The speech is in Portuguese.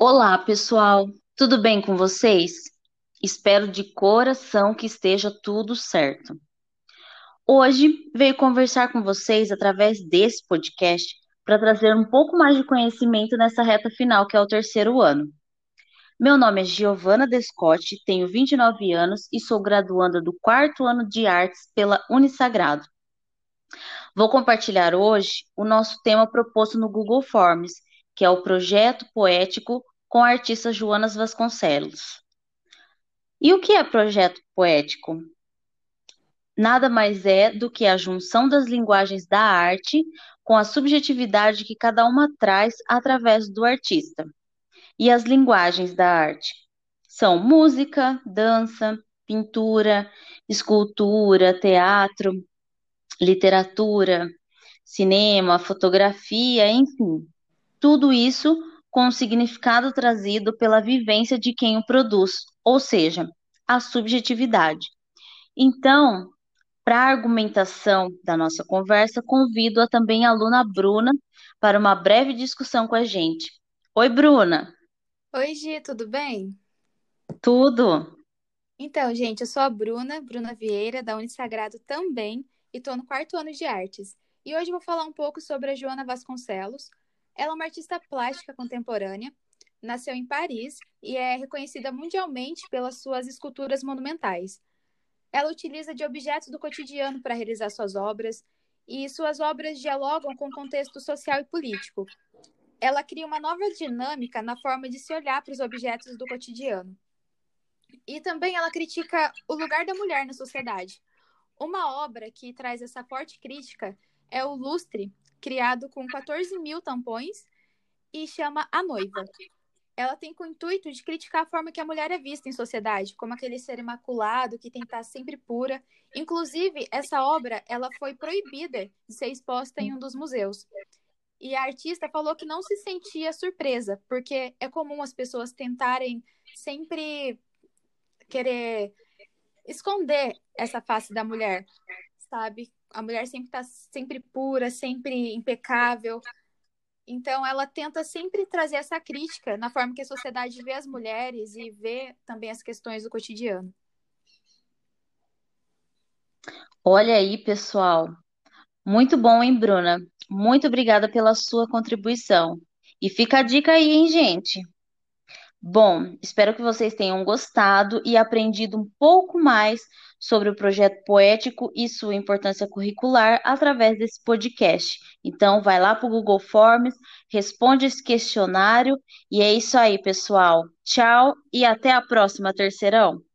Olá, pessoal. Tudo bem com vocês? Espero de coração que esteja tudo certo. Hoje veio conversar com vocês através desse podcast para trazer um pouco mais de conhecimento nessa reta final, que é o terceiro ano. Meu nome é Giovana Descotti, tenho 29 anos e sou graduanda do quarto ano de artes pela Unisagrado. Vou compartilhar hoje o nosso tema proposto no Google Forms, que é o projeto poético com a artista Joanas Vasconcelos. E o que é projeto poético? Nada mais é do que a junção das linguagens da arte com a subjetividade que cada uma traz através do artista. E as linguagens da arte são música, dança, pintura, escultura, teatro, literatura, cinema, fotografia, enfim. Tudo isso com o significado trazido pela vivência de quem o produz, ou seja, a subjetividade. Então, para a argumentação da nossa conversa, convido a também a aluna Bruna para uma breve discussão com a gente. Oi, Bruna. Oi, Gi, tudo bem? Tudo. Então, gente, eu sou a Bruna, Bruna Vieira, da Unisagrado também, e estou no quarto ano de artes. E hoje vou falar um pouco sobre a Joana Vasconcelos. Ela é uma artista plástica contemporânea, nasceu em Paris e é reconhecida mundialmente pelas suas esculturas monumentais. Ela utiliza de objetos do cotidiano para realizar suas obras, e suas obras dialogam com o contexto social e político. Ela cria uma nova dinâmica na forma de se olhar para os objetos do cotidiano. E também ela critica o lugar da mulher na sociedade. Uma obra que traz essa forte crítica é o Lustre, criado com 14 mil tampões e chama A Noiva ela tem com o intuito de criticar a forma que a mulher é vista em sociedade, como aquele ser imaculado que tem que estar sempre pura. Inclusive, essa obra ela foi proibida de ser exposta em um dos museus. E a artista falou que não se sentia surpresa, porque é comum as pessoas tentarem sempre querer esconder essa face da mulher, sabe? A mulher sempre está sempre pura, sempre impecável, então, ela tenta sempre trazer essa crítica na forma que a sociedade vê as mulheres e vê também as questões do cotidiano. Olha aí, pessoal. Muito bom, hein, Bruna? Muito obrigada pela sua contribuição. E fica a dica aí, hein, gente? Bom, espero que vocês tenham gostado e aprendido um pouco mais sobre o projeto poético e sua importância curricular através desse podcast. Então, vai lá para o Google Forms, responde esse questionário e é isso aí, pessoal. Tchau e até a próxima, terceirão.